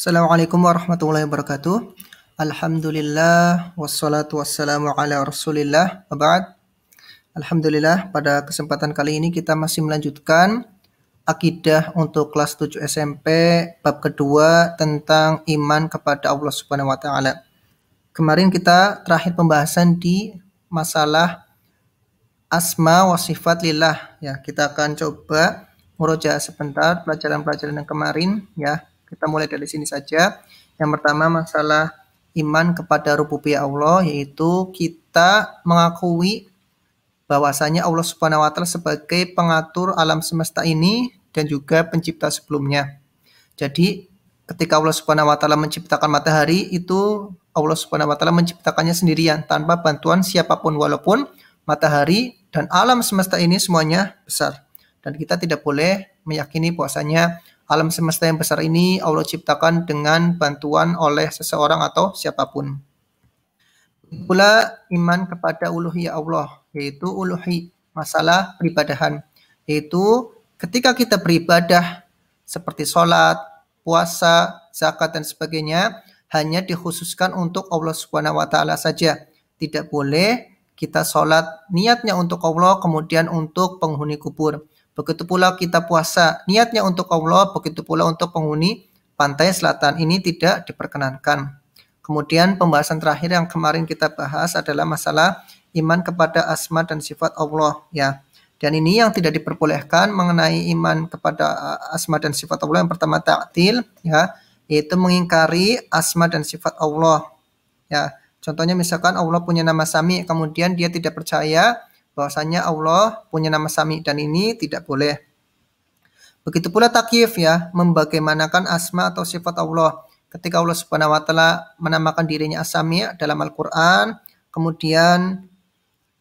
Assalamualaikum warahmatullahi wabarakatuh. Alhamdulillah wassalatu wassalamu ala Rasulillah. Waba'd. Alhamdulillah pada kesempatan kali ini kita masih melanjutkan akidah untuk kelas 7 SMP bab kedua tentang iman kepada Allah Subhanahu wa taala. Kemarin kita terakhir pembahasan di masalah asma wa sifat lillah ya. Kita akan coba murojaah sebentar pelajaran-pelajaran yang kemarin ya kita mulai dari sini saja. Yang pertama masalah iman kepada rububiyah Allah yaitu kita mengakui bahwasanya Allah Subhanahu wa taala sebagai pengatur alam semesta ini dan juga pencipta sebelumnya. Jadi ketika Allah Subhanahu wa taala menciptakan matahari itu Allah Subhanahu wa taala menciptakannya sendirian tanpa bantuan siapa pun walaupun matahari dan alam semesta ini semuanya besar. Dan kita tidak boleh meyakini bahwasanya alam semesta yang besar ini Allah ciptakan dengan bantuan oleh seseorang atau siapa pun. Pula iman kepada uluhiyah Allah, yaitu uluhi, masalah peribadahan. Yaitu ketika kita beribadah seperti sholat, puasa, zakat, dan sebagainya, hanya dikhususkan untuk Allah Subhanahu wa Ta'ala saja. Tidak boleh kita sholat niatnya untuk Allah, kemudian untuk penghuni kubur. Begitu pula kita puasa, niatnya untuk Allah, begitu pula untuk penghuni pantai selatan. Ini tidak diperkenankan. Kemudian pembahasan terakhir yang kemarin kita bahas adalah masalah iman kepada asma dan sifat Allah ya. Dan ini yang tidak diperbolehkan mengenai iman kepada uh, asma dan sifat Allah yang pertama ta'til ya, yaitu mengingkari asma dan sifat Allah. Ya, contohnya misalkan Allah punya nama Sami, kemudian dia tidak percaya bahwasanya Allah punya nama Sami dan ini tidak boleh. Begitu pula takyif ya, membagaimanakan asma atau sifat Allah. Ketika Allah Subhanahu wa taala menamakan dirinya As-Sami dalam Al-Qur'an, kemudian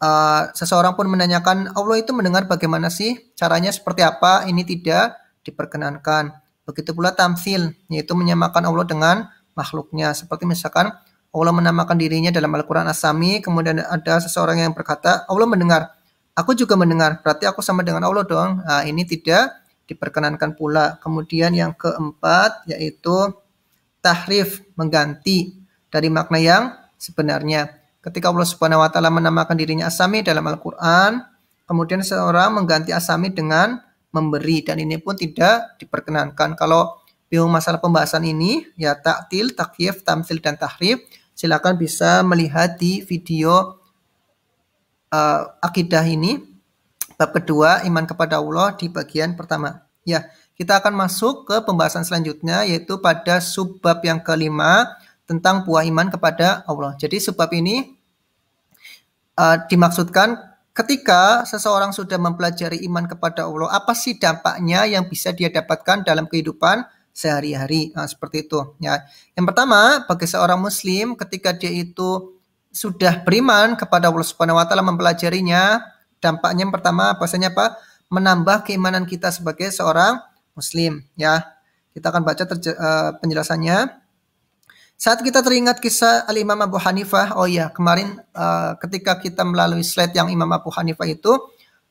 uh, seseorang pun menanyakan Allah itu mendengar bagaimana sih? Caranya seperti apa? Ini tidak diperkenankan. Begitu pula tamsil, yaitu menyamakan Allah dengan makhluknya. Seperti misalkan Allah menamakan dirinya dalam Al-Quran As-Sami, kemudian ada seseorang yang berkata, Allah mendengar. Aku juga mendengar, berarti aku sama dengan Allah dong. Nah, ini tidak diperkenankan pula. Kemudian yang keempat, yaitu tahrif, mengganti dari makna yang sebenarnya. Ketika Allah Subhanahu wa taala menamakan dirinya Asami dalam Al-Qur'an, kemudian seseorang mengganti Asami dengan memberi dan ini pun tidak diperkenankan. Kalau bingung masalah pembahasan ini ya taktil, takyif, tamsil dan tahrif silakan bisa melihat di video uh, akidah ini bab kedua iman kepada Allah di bagian pertama. Ya, kita akan masuk ke pembahasan selanjutnya yaitu pada subbab yang kelima tentang buah iman kepada Allah. Jadi subbab ini uh, dimaksudkan ketika seseorang sudah mempelajari iman kepada Allah, apa sih dampaknya yang bisa dia dapatkan dalam kehidupan sehari-hari. Nah, seperti itu ya. Yang pertama, bagi seorang muslim ketika dia itu sudah beriman kepada Allah Subhanahu wa taala mempelajarinya, dampaknya yang pertama bahasanya apa? Menambah keimanan kita sebagai seorang muslim ya. Kita akan baca uh, penjelasannya. Saat kita teringat kisah Al-Imam Abu Hanifah, oh ya, kemarin uh, ketika kita melalui slide yang Imam Abu Hanifah itu,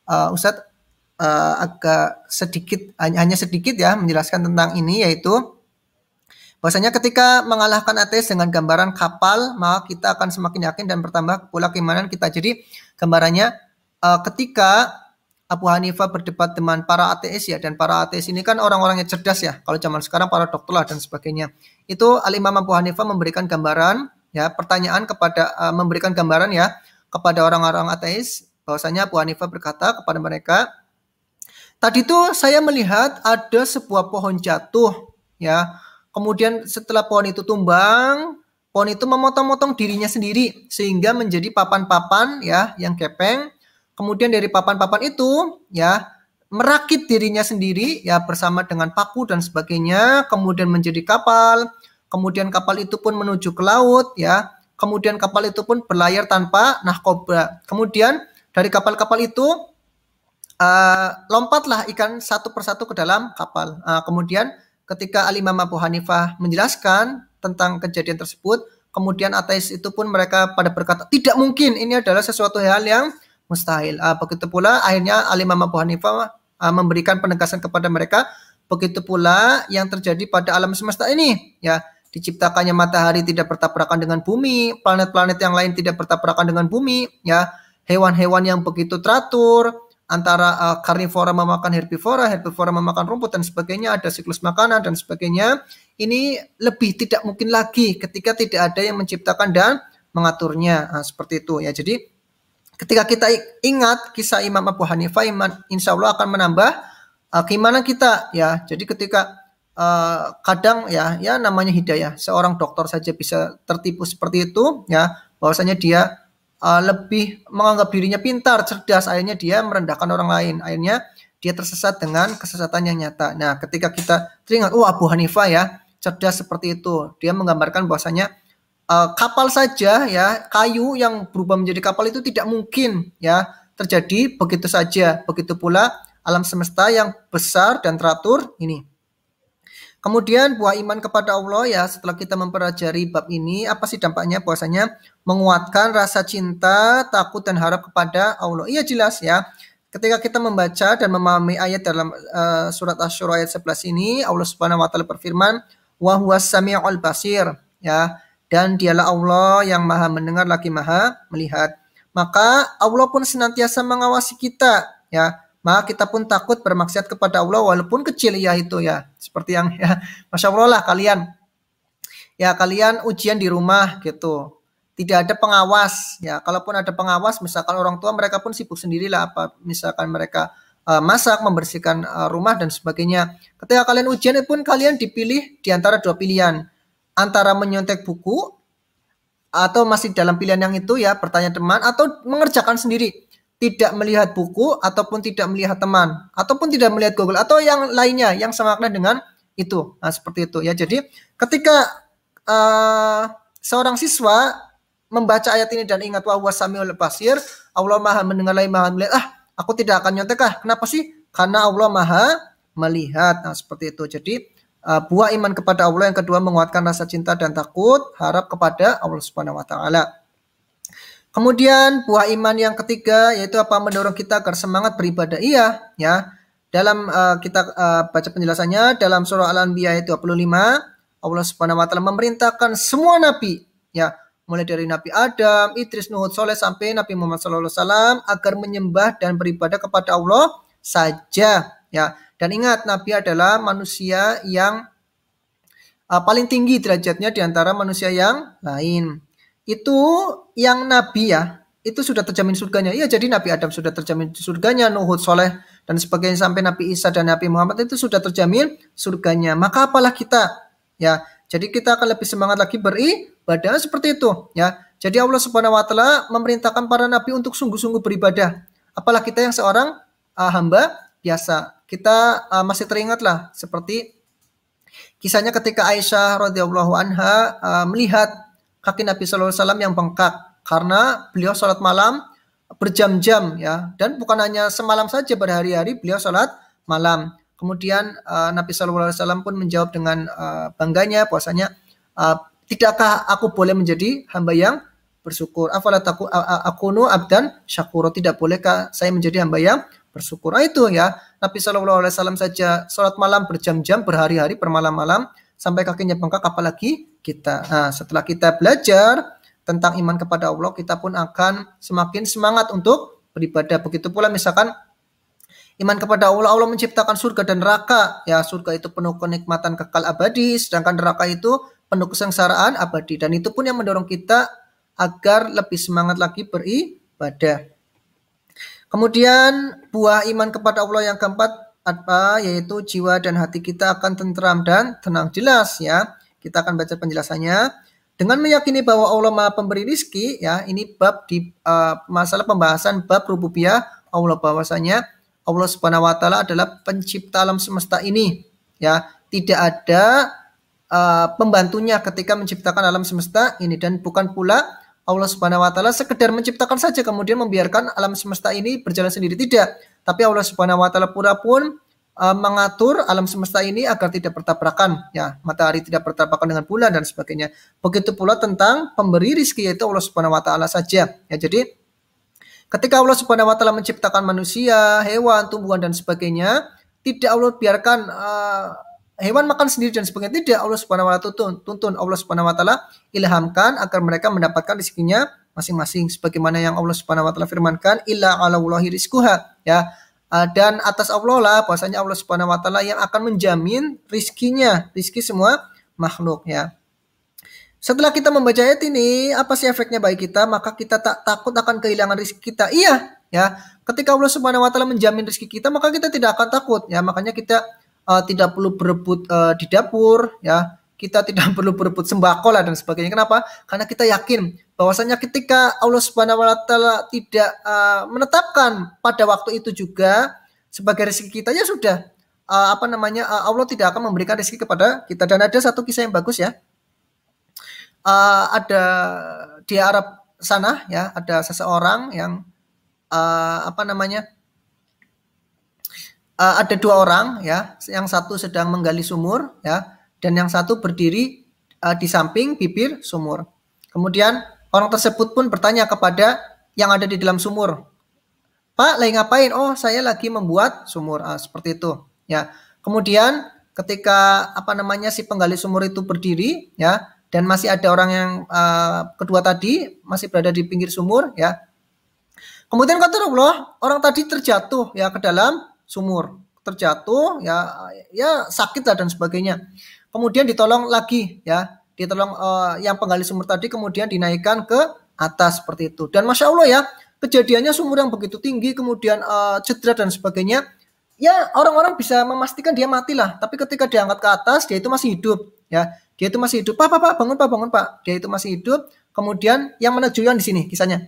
uh, Ustadz uh, agak sedikit hanya sedikit ya menjelaskan tentang ini yaitu bahwasanya ketika mengalahkan ateis dengan gambaran kapal maka kita akan semakin yakin dan bertambah pula keimanan kita. Jadi gambarannya uh, ketika Abu Hanifah berdebat dengan para ateis ya dan para ateis ini kan orang-orang yang cerdas ya. Kalau zaman sekarang para dokter lah dan sebagainya. Itu Al Imam Abu Hanifah memberikan gambaran ya pertanyaan kepada uh, memberikan gambaran ya kepada orang-orang ateis bahwasanya Abu Hanifah berkata kepada mereka Tadi tuh saya melihat ada sebuah pohon jatuh ya. Kemudian setelah pohon itu tumbang, pohon itu memotong-motong dirinya sendiri sehingga menjadi papan-papan ya yang kepeng. Kemudian dari papan-papan itu ya merakit dirinya sendiri ya bersama dengan paku dan sebagainya, kemudian menjadi kapal. Kemudian kapal itu pun menuju ke laut ya. Kemudian kapal itu pun berlayar tanpa nahkoba. Kemudian dari kapal-kapal itu uh, lompatlah ikan satu persatu ke dalam kapal. Uh, kemudian ketika Alimam Abu Hanifah menjelaskan tentang kejadian tersebut, kemudian ateis itu pun mereka pada berkata tidak mungkin ini adalah sesuatu hal yang mustahil. Uh, begitu pula akhirnya Alimam Abu Hanifah uh, memberikan penegasan kepada mereka Begitu pula yang terjadi pada alam semesta ini, ya. Diciptakannya matahari tidak bertabrakan dengan bumi, planet-planet yang lain tidak bertabrakan dengan bumi, ya. Hewan-hewan yang begitu teratur, antara uh, karnivora memakan herbivora, herbivora memakan rumput dan sebagainya, ada siklus makanan dan sebagainya. Ini lebih tidak mungkin lagi ketika tidak ada yang menciptakan dan mengaturnya. Nah, seperti itu ya. Jadi ketika kita ingat kisah Imam Abu Hanifah, iman, insya Allah akan menambah uh, keimanan kita ya. Jadi ketika uh, kadang ya ya namanya hidayah, seorang dokter saja bisa tertipu seperti itu ya, bahwasanya dia uh, lebih menganggap dirinya pintar, cerdas, akhirnya dia merendahkan orang lain. Akhirnya dia tersesat dengan kesesatan yang nyata. Nah, ketika kita teringat, oh Abu Hanifah ya, cerdas seperti itu. Dia menggambarkan bahwasanya uh, kapal saja ya, kayu yang berubah menjadi kapal itu tidak mungkin ya terjadi begitu saja. Begitu pula alam semesta yang besar dan teratur ini. Kemudian buah iman kepada Allah ya setelah kita mempelajari bab ini apa sih dampaknya puasanya menguatkan rasa cinta, takut dan harap kepada Allah. Iya jelas ya. Ketika kita membaca dan memahami ayat dalam uh, surat Asy-Syura ayat 11 ini Allah Subhanahu wa taala berfirman wa huwas samiul basir ya dan dialah Allah yang maha mendengar lagi maha melihat. Maka Allah pun senantiasa mengawasi kita ya maka kita pun takut bermaksiat kepada Allah walaupun kecil ya itu ya. Seperti yang ya, Masya Allah lah kalian. Ya kalian ujian di rumah gitu. Tidak ada pengawas ya. Kalaupun ada pengawas misalkan orang tua mereka pun sibuk sendirilah apa misalkan mereka uh, masak, membersihkan uh, rumah dan sebagainya. Ketika kalian ujian pun kalian dipilih di antara dua pilihan. Antara menyontek buku atau masih dalam pilihan yang itu ya bertanya teman atau mengerjakan sendiri tidak melihat buku ataupun tidak melihat teman ataupun tidak melihat Google atau yang lainnya yang semakna dengan itu. Nah, seperti itu ya. Jadi ketika uh, seorang siswa membaca ayat ini dan ingat wa samiul basir, Allah Maha mendengar lagi Maha melihat. Ah, aku tidak akan nyontek ah. Kenapa sih? Karena Allah Maha melihat. Nah, seperti itu. Jadi uh, buah iman kepada Allah yang kedua menguatkan rasa cinta dan takut, harap kepada Allah Subhanahu wa taala. Kemudian buah iman yang ketiga yaitu apa mendorong kita agar semangat beribadah. Iya, ya. Dalam uh, kita uh, baca penjelasannya dalam surah Al-Anbiya ayat 25, Allah Subhanahu wa taala memerintahkan semua nabi, ya, mulai dari Nabi Adam, Idris, Nuh, Soleh sampai Nabi Muhammad SAW agar menyembah dan beribadah kepada Allah saja, ya. Dan ingat Nabi adalah manusia yang uh, paling tinggi derajatnya di antara manusia yang lain itu yang nabi ya itu sudah terjamin surganya. Iya, jadi Nabi Adam sudah terjamin surganya, Nuhud, Soleh, dan sebagainya sampai Nabi Isa dan Nabi Muhammad itu sudah terjamin surganya. Maka apalah kita, ya. Jadi kita akan lebih semangat lagi beribadah seperti itu, ya. Jadi Allah Subhanahu wa taala memerintahkan para nabi untuk sungguh-sungguh beribadah. Apalah kita yang seorang uh, hamba biasa. Kita uh, masih teringatlah seperti kisahnya ketika Aisyah radhiyallahu anha uh, melihat kaki Nabi Shallallahu Alaihi Wasallam yang bengkak karena beliau sholat malam berjam-jam ya dan bukan hanya semalam saja berhari-hari beliau sholat malam. Kemudian uh, Nabi Shallallahu Alaihi Wasallam pun menjawab dengan uh, bangganya puasanya uh, tidakkah aku boleh menjadi hamba yang bersyukur? Afalat aku akunu abdan syakur. Tidak bolehkah saya menjadi hamba yang bersyukur? Nah, itu ya Nabi Shallallahu Alaihi Wasallam saja sholat malam berjam-jam berhari-hari bermalam-malam sampai kakinya bengkak apalagi kita. Nah, setelah kita belajar tentang iman kepada Allah, kita pun akan semakin semangat untuk beribadah. Begitu pula misalkan iman kepada Allah, Allah menciptakan surga dan neraka. Ya, surga itu penuh kenikmatan kekal abadi, sedangkan neraka itu penuh kesengsaraan abadi. Dan itu pun yang mendorong kita agar lebih semangat lagi beribadah. Kemudian buah iman kepada Allah yang keempat apa yaitu jiwa dan hati kita akan tentram dan tenang jelas ya. Kita akan baca penjelasannya. Dengan meyakini bahwa Allah Maha Pemberi rizki ya ini bab di uh, masalah pembahasan bab rububiyah Allah bahwasanya Allah Subhanahu wa taala adalah pencipta alam semesta ini ya. Tidak ada uh, pembantunya ketika menciptakan alam semesta ini dan bukan pula Allah Subhanahu wa taala sekedar menciptakan saja kemudian membiarkan alam semesta ini berjalan sendiri. Tidak. Tapi Allah Subhanahu wa taala pura pun uh, mengatur alam semesta ini agar tidak bertabrakan ya, matahari tidak bertabrakan dengan bulan dan sebagainya. Begitu pula tentang pemberi rizki yaitu Allah Subhanahu wa taala saja. Ya, jadi ketika Allah Subhanahu wa taala menciptakan manusia, hewan, tumbuhan dan sebagainya, tidak Allah biarkan uh, hewan makan sendiri dan sebagainya. Tidak Allah Subhanahu wa taala tuntun, tuntun Allah Subhanahu wa taala ilhamkan agar mereka mendapatkan rezekinya masing-masing sebagaimana yang Allah Subhanahu wa taala firmankan illa ala rizquha ya. Uh, dan atas Allah lah bahwasanya Allah Subhanahu wa taala yang akan menjamin rizkinya, rizki semua makhluk ya. Setelah kita membaca ayat ini, apa sih efeknya bagi kita? Maka kita tak takut akan kehilangan rezeki kita. Iya, ya. Ketika Allah Subhanahu wa taala menjamin rezeki kita, maka kita tidak akan takut ya. Makanya kita uh, tidak perlu berebut uh, di dapur ya. Kita tidak perlu berebut sembako lah dan sebagainya. Kenapa? Karena kita yakin bahwasanya ketika Allah Subhanahu wa taala tidak uh, menetapkan pada waktu itu juga sebagai rezeki kita ya sudah uh, apa namanya uh, Allah tidak akan memberikan rezeki kepada kita. Dan ada satu kisah yang bagus ya. Uh, ada di Arab sana ya ada seseorang yang uh, apa namanya uh, ada dua orang ya yang satu sedang menggali sumur ya dan yang satu berdiri uh, di samping bibir sumur. Kemudian orang tersebut pun bertanya kepada yang ada di dalam sumur Pak lagi ngapain? Oh saya lagi membuat sumur. Uh, seperti itu ya. Kemudian ketika apa namanya si penggali sumur itu berdiri ya dan masih ada orang yang uh, kedua tadi masih berada di pinggir sumur ya. Kemudian kata Allah, orang tadi terjatuh ya ke dalam sumur, terjatuh ya ya sakit lah dan sebagainya. Kemudian ditolong lagi ya, ditolong uh, yang penggali sumur tadi kemudian dinaikkan ke atas seperti itu. Dan masya Allah ya, kejadiannya sumur yang begitu tinggi kemudian uh, cedera dan sebagainya. Ya orang-orang bisa memastikan dia mati lah, tapi ketika diangkat ke atas dia itu masih hidup ya dia itu masih hidup. Pak, pak, pak, bangun, pak, bangun, pak. Dia itu masih hidup. Kemudian yang menunjukkan di sini kisahnya.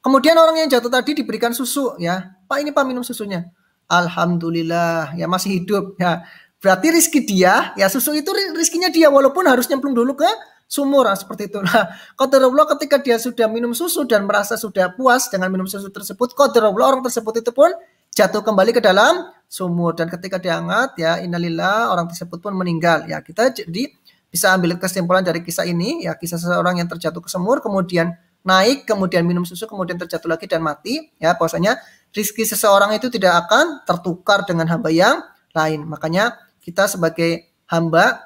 Kemudian orang yang jatuh tadi diberikan susu, ya. Pak, ini pak minum susunya. Alhamdulillah, ya masih hidup, ya. Berarti rizki dia, ya susu itu rizkinya dia, walaupun harus nyemplung dulu ke sumur, nah, seperti itu. Nah, Allah ketika dia sudah minum susu dan merasa sudah puas dengan minum susu tersebut, Allah orang tersebut itu pun jatuh kembali ke dalam sumur. Dan ketika diangkat ya innalillah orang tersebut pun meninggal. Ya kita jadi bisa ambil kesimpulan dari kisah ini ya kisah seseorang yang terjatuh ke sumur kemudian naik kemudian minum susu kemudian terjatuh lagi dan mati ya bahwasanya rizki seseorang itu tidak akan tertukar dengan hamba yang lain. Makanya kita sebagai hamba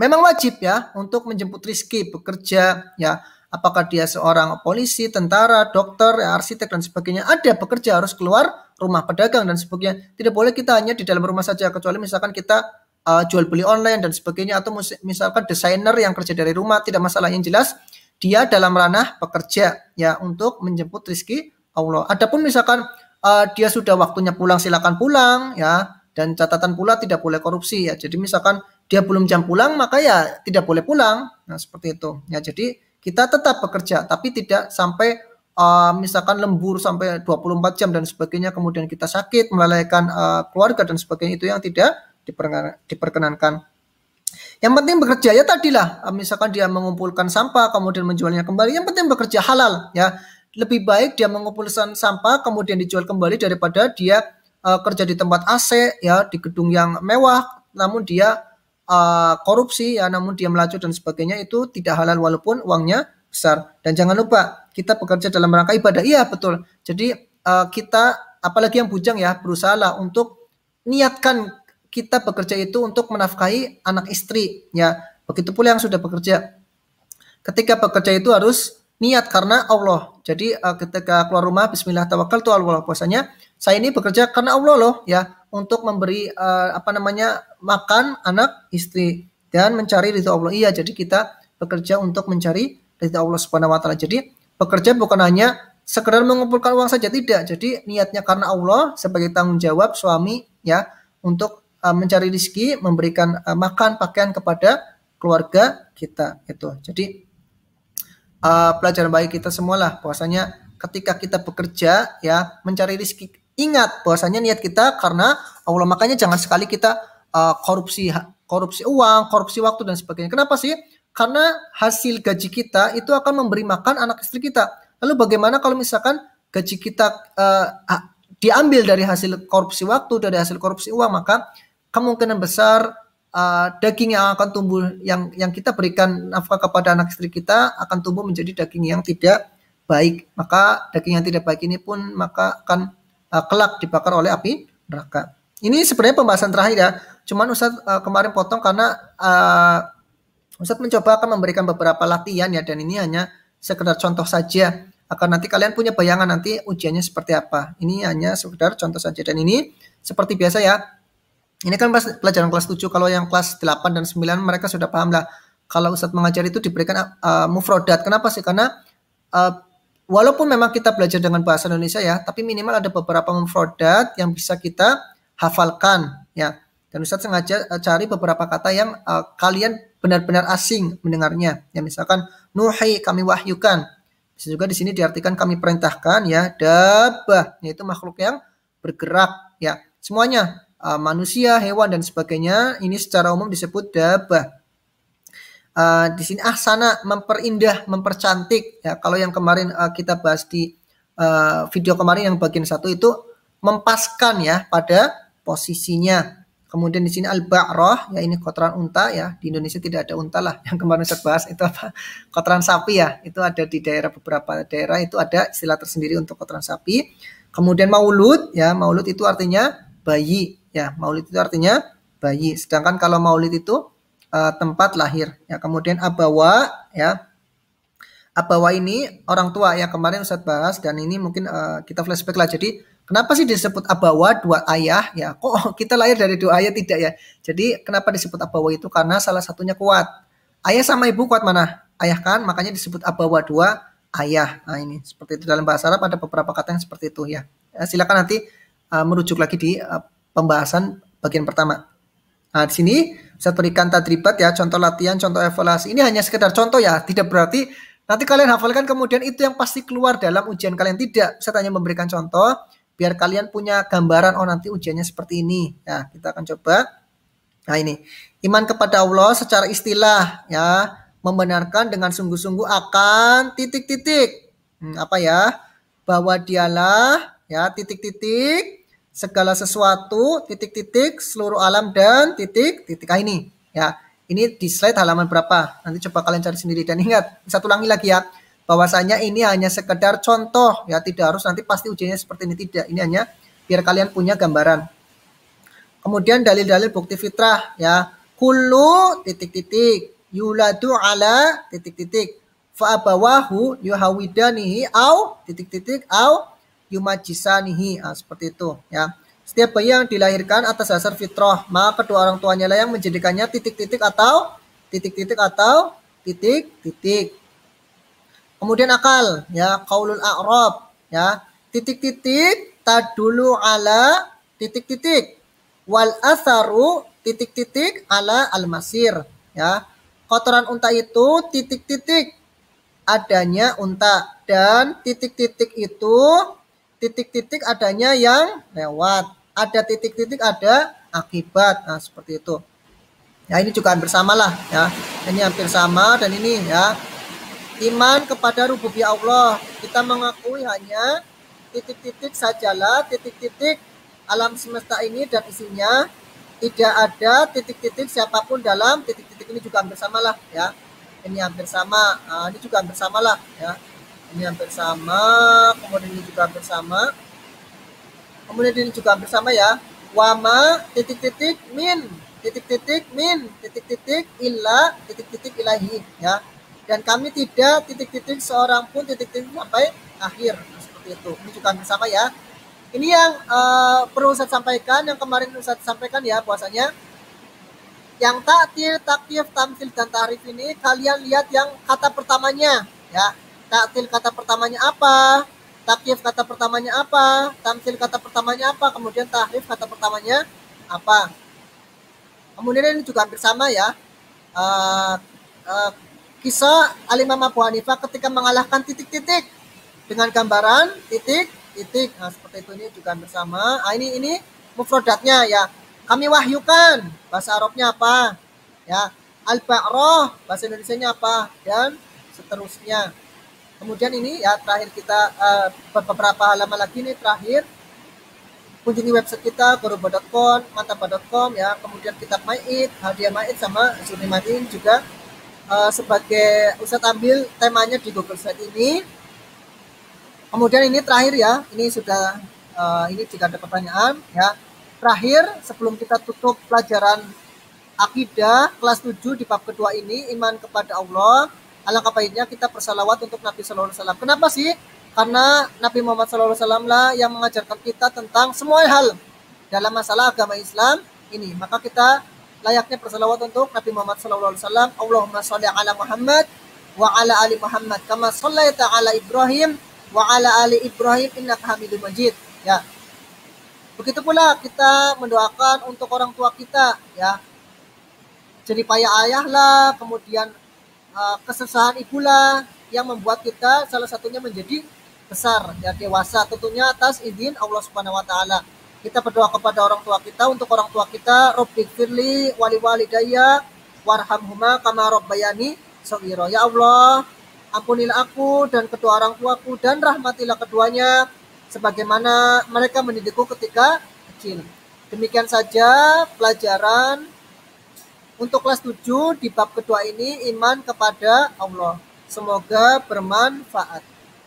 memang wajib ya untuk menjemput rizki bekerja ya apakah dia seorang polisi, tentara, dokter, ya, arsitek dan sebagainya, ada bekerja harus keluar rumah pedagang dan sebagainya. Tidak boleh kita hanya di dalam rumah saja kecuali misalkan kita uh, jual beli online dan sebagainya atau misalkan desainer yang kerja dari rumah tidak masalah yang jelas dia dalam ranah pekerja ya untuk menjemput rizki Allah. Adapun misalkan uh, dia sudah waktunya pulang silakan pulang ya dan catatan pula tidak boleh korupsi ya. Jadi misalkan dia belum jam pulang maka ya tidak boleh pulang. Nah, seperti itu. Ya, jadi kita tetap bekerja tapi tidak sampai uh, misalkan lembur sampai 24 jam dan sebagainya kemudian kita sakit melalaikan uh, keluarga dan sebagainya itu yang tidak diperkenankan. Yang penting bekerja ya tadilah uh, misalkan dia mengumpulkan sampah kemudian menjualnya kembali yang penting bekerja halal ya. Lebih baik dia mengumpulkan sampah kemudian dijual kembali daripada dia uh, kerja di tempat AC ya di gedung yang mewah namun dia uh, korupsi ya namun dia melaju dan sebagainya itu tidak halal walaupun uangnya besar. Dan jangan lupa kita bekerja dalam rangka ibadah. Iya betul. Jadi uh, kita apalagi yang bujang ya berusaha lah untuk niatkan kita bekerja itu untuk menafkahi anak istri ya. Begitu pula yang sudah bekerja. Ketika bekerja itu harus niat karena Allah. Jadi uh, ketika keluar rumah Bismillah tawakal tuh Allah puasanya saya ini bekerja karena Allah loh ya untuk memberi uh, apa namanya makan anak istri dan mencari ridho Allah. Iya, jadi kita bekerja untuk mencari ridho Allah Subhanahu wa taala. Jadi bekerja bukan hanya sekedar mengumpulkan uang saja tidak. Jadi niatnya karena Allah sebagai tanggung jawab suami ya untuk uh, mencari rezeki, memberikan uh, makan, pakaian kepada keluarga kita itu. Jadi uh, pelajaran bagi kita semualah bahwasanya ketika kita bekerja ya mencari rezeki Ingat bahwasanya niat kita karena Allah makanya jangan sekali kita uh, korupsi korupsi uang, korupsi waktu dan sebagainya. Kenapa sih? Karena hasil gaji kita itu akan memberi makan anak istri kita. Lalu bagaimana kalau misalkan gaji kita uh, diambil dari hasil korupsi waktu, dari hasil korupsi uang, maka kemungkinan besar uh, daging yang akan tumbuh yang yang kita berikan nafkah kepada anak istri kita akan tumbuh menjadi daging yang tidak baik. Maka daging yang tidak baik ini pun maka akan uh, kelak dibakar oleh api neraka. Ini sebenarnya pembahasan terakhir ya. Cuman Ustadz uh, kemarin potong karena uh, Ustadz mencoba akan memberikan beberapa latihan ya dan ini hanya sekedar contoh saja agar nanti kalian punya bayangan nanti ujiannya seperti apa. Ini hanya sekedar contoh saja dan ini seperti biasa ya. Ini kan pelajaran kelas 7 kalau yang kelas 8 dan 9 mereka sudah paham lah. Kalau Ustadz mengajar itu diberikan uh, mufrodat. Kenapa sih? Karena uh, walaupun memang kita belajar dengan bahasa Indonesia ya, tapi minimal ada beberapa mufrodat yang bisa kita hafalkan ya. Dan Ustadz sengaja uh, cari beberapa kata yang uh, kalian benar-benar asing mendengarnya. Ya misalkan nuhi kami wahyukan. Bisa juga di sini diartikan kami perintahkan ya dabah yaitu makhluk yang bergerak ya. Semuanya uh, manusia, hewan dan sebagainya ini secara umum disebut dabah. Uh, di sini ahsana memperindah, mempercantik ya. Kalau yang kemarin uh, kita bahas di uh, video kemarin yang bagian satu itu mempaskan ya pada posisinya. Kemudian di sini al-ba'rah ya ini kotoran unta ya. Di Indonesia tidak ada unta lah. Yang kemarin saya bahas itu apa? Kotoran sapi ya. Itu ada di daerah beberapa daerah itu ada istilah tersendiri untuk kotoran sapi. Kemudian maulud ya, maulud itu artinya bayi ya. Maulid itu artinya bayi. Sedangkan kalau maulid itu uh, tempat lahir ya. Kemudian abawa ya. Abawa ini orang tua ya kemarin Ustaz bahas dan ini mungkin uh, kita flashback lah. Jadi Kenapa sih disebut abawa dua ayah ya? Kok kita lahir dari dua ayah tidak ya? Jadi kenapa disebut abawa itu? Karena salah satunya kuat. Ayah sama ibu kuat mana? Ayah kan, makanya disebut abawa dua ayah. Nah ini seperti itu dalam bahasa Arab ada beberapa kata yang seperti itu ya. ya silakan nanti uh, merujuk lagi di uh, pembahasan bagian pertama. Nah di sini saya berikan tadribat ya, contoh latihan, contoh evaluasi. Ini hanya sekedar contoh ya, tidak berarti nanti kalian hafalkan kemudian itu yang pasti keluar dalam ujian kalian tidak. Saya hanya memberikan contoh biar kalian punya gambaran oh nanti ujiannya seperti ini. Ya, kita akan coba. Nah, ini. Iman kepada Allah secara istilah ya, membenarkan dengan sungguh-sungguh akan titik-titik. Hmm, apa ya? Bahwa dialah ya titik-titik segala sesuatu titik-titik seluruh alam dan titik-titik ini ya. Ini di slide halaman berapa? Nanti coba kalian cari sendiri. Dan ingat, satu ulangi lagi ya bahwasanya ini hanya sekedar contoh. Ya tidak harus nanti pasti ujiannya seperti ini. Tidak ini hanya biar kalian punya gambaran. Kemudian dalil-dalil bukti fitrah ya. Kullu titik-titik. Yuladu ala titik-titik. Fa abawahu yuhawidanihi au titik-titik au yumajisanihi nah, seperti itu ya setiap bayi yang dilahirkan atas dasar fitrah maka kedua orang tuanya lah yang menjadikannya titik-titik atau titik-titik atau titik-titik Kemudian akal, ya, qaulul a'rab, ya. Titik-titik tadulu ala titik-titik. Wal asaru titik-titik ala al-masir, ya. Kotoran unta itu titik-titik adanya unta dan titik-titik itu titik-titik adanya yang lewat. Ada titik-titik ada akibat. Nah, seperti itu. Ya, ini juga hampir sama lah ya. Ini hampir sama dan ini ya Iman kepada rububiyah Allah. Kita mengakui hanya titik-titik sajalah, titik-titik alam semesta ini dan isinya. Tidak ada titik-titik siapa pun dalam titik-titik ini juga hampir sama lah ya. Ini hampir sama, nah, ini juga hampir sama lah ya. Ini hampir sama, kemudian ini juga hampir sama. Kemudian ini juga hampir sama ya. Wama titik-titik min. Titik-titik min. Titik-titik illa titik-titik ilahi ya. Dan kami tidak titik-titik seorang pun titik-titik sampai akhir. Nah, seperti itu. Ini juga bersama ya. Ini yang uh, perlu saya sampaikan yang kemarin saya sampaikan ya puasanya. Yang takdir, takdir, tamsil dan tarif ini kalian lihat yang kata pertamanya ya taktil kata pertamanya apa takyif kata pertamanya apa tamsil kata pertamanya apa kemudian tahrif kata pertamanya apa kemudian ini juga hampir sama ya uh, uh, kisah Alimam Abu Hanifah ketika mengalahkan titik-titik dengan gambaran titik-titik. Nah, seperti itu ini juga bersama. Nah, ini ini mufradatnya ya. Kami wahyukan bahasa Arabnya apa? Ya, al-ba'rah bahasa Indonesianya apa? Dan seterusnya. Kemudian ini ya terakhir kita uh, beberapa halaman lagi ini terakhir kunjungi website kita gorobo.com, mantapa.com ya, kemudian kitab Ma'id, hadiah Ma'id sama Zuni Ma'id juga uh, sebagai Ustadz ambil temanya di Google Slide ini. Kemudian ini terakhir ya, ini sudah uh, ini jika ada pertanyaan ya. terakhir sebelum kita tutup pelajaran akidah kelas 7 di bab kedua ini iman kepada Allah alangkah baiknya kita bersalawat untuk Nabi Sallallahu Alaihi Wasallam. Kenapa sih? Karena Nabi Muhammad Sallallahu Alaihi Wasallam lah yang mengajarkan kita tentang semua hal dalam masalah agama Islam ini. Maka kita layaknya bersalawat untuk Nabi Muhammad Sallallahu Alaihi Wasallam. Allahumma sholli ala Muhammad wa ala ali Muhammad kama shallaita ala Ibrahim wa ala ali Ibrahim innaka Hamidum Majid. Ya. Begitu pula kita mendoakan untuk orang tua kita ya. Jadi payah ayah lah, kemudian uh, kesusahan ibu lah yang membuat kita salah satunya menjadi besar ya dewasa tentunya atas izin Allah Subhanahu wa taala. Kita berdoa kepada orang tua kita untuk orang tua kita Rabbik firli wali walidayya warhamhuma kama rabbayani shaghira. Ya Allah, ampunilah aku dan kedua orang tuaku dan rahmatilah keduanya sebagaimana mereka mendidikku ketika kecil. Demikian saja pelajaran untuk kelas 7 di bab kedua ini iman kepada Allah. Semoga bermanfaat.